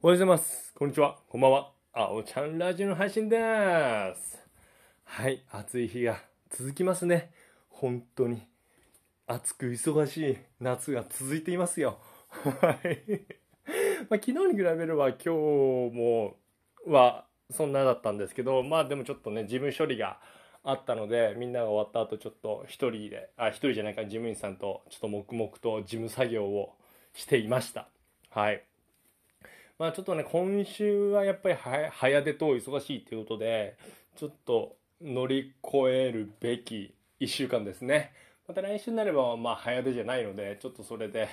おはようございます。こんにちは。こんばんは。あおちゃんラジオの配信です。はい、暑い日が続きますね。本当に。暑く忙しい夏が続いていますよ。はい。まあ、昨日に比べれば今日もはそんなだったんですけど、まあでもちょっとね、事務処理があったので、みんなが終わった後ちょっと一人で、あ、一人じゃないか、事務員さんとちょっと黙々と事務作業をしていました。はい。まあちょっとね、今週はやっぱり早出と忙しいということで、ちょっと乗り越えるべき1週間ですね。また来週になればまあ早出じゃないので、ちょっとそれで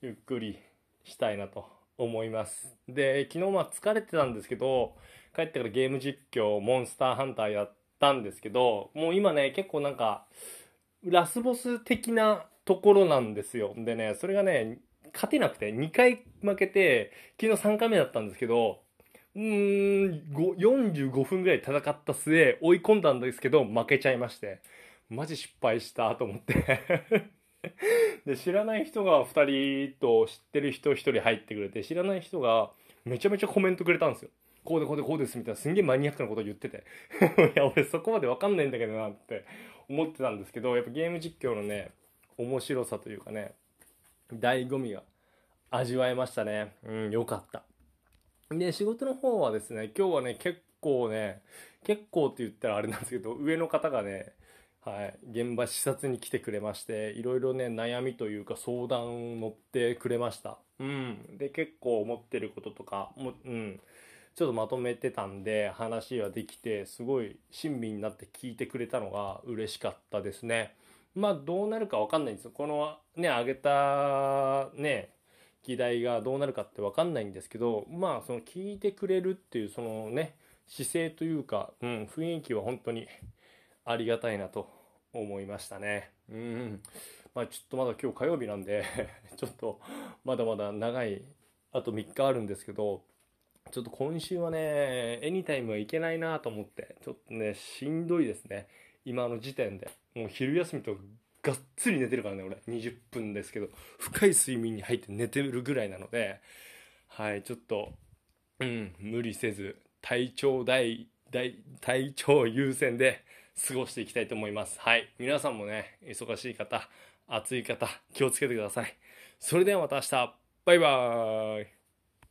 ゆっくりしたいなと思います。で、昨日まあ疲れてたんですけど、帰ってからゲーム実況、モンスターハンターやったんですけど、もう今ね、結構なんか、ラスボス的なところなんですよ。でね、それがね、勝てなくて、2回負けて、昨日3回目だったんですけど、うーん、45分ぐらい戦った末、追い込んだんですけど、負けちゃいまして、マジ失敗したと思って。で、知らない人が2人と知ってる人1人入ってくれて、知らない人がめちゃめちゃコメントくれたんですよ。こうでこうでこうですみたいなすんげえマニアックなこと言ってて。いや、俺そこまでわかんないんだけどなって思ってたんですけど、やっぱゲーム実況のね、面白さというかね、醍醐味が味わえましたね。うん、よかった。で、仕事の方はですね、今日はね、結構ね、結構って言ったらあれなんですけど、上の方がね、はい、現場視察に来てくれまして、いろいろね、悩みというか相談を乗ってくれました。うん。で、結構思ってることとか、もうん。ちょっとまとめてたんで、話はできて、すごい親身になって聞いてくれたのが嬉しかったですね。まあ、どうなるかわかんないんですよ。このね、あげたね、議題がどうなるかってわかんないんですけど、まあ、その聞いてくれるっていう、そのね、姿勢というか、うん、雰囲気は本当に ありがたいなと思いましたね。うん。まあ、ちょっとまだ今日火曜日なんで、ちょっとまだまだ長い、あと3日あるんですけど、ちょっと今週はね、エニタイムはいけないなと思って、ちょっとね、しんどいですね。今の時点で。もう昼休みとがっつり寝てるからね、俺。20分ですけど、深い睡眠に入って寝てるぐらいなので、はい、ちょっと、うん、無理せず、体調大、大、体調優先で過ごしていきたいと思います。はい。皆さんもね、忙しい方、暑い方、気をつけてください。それではまた明日、バイバーイ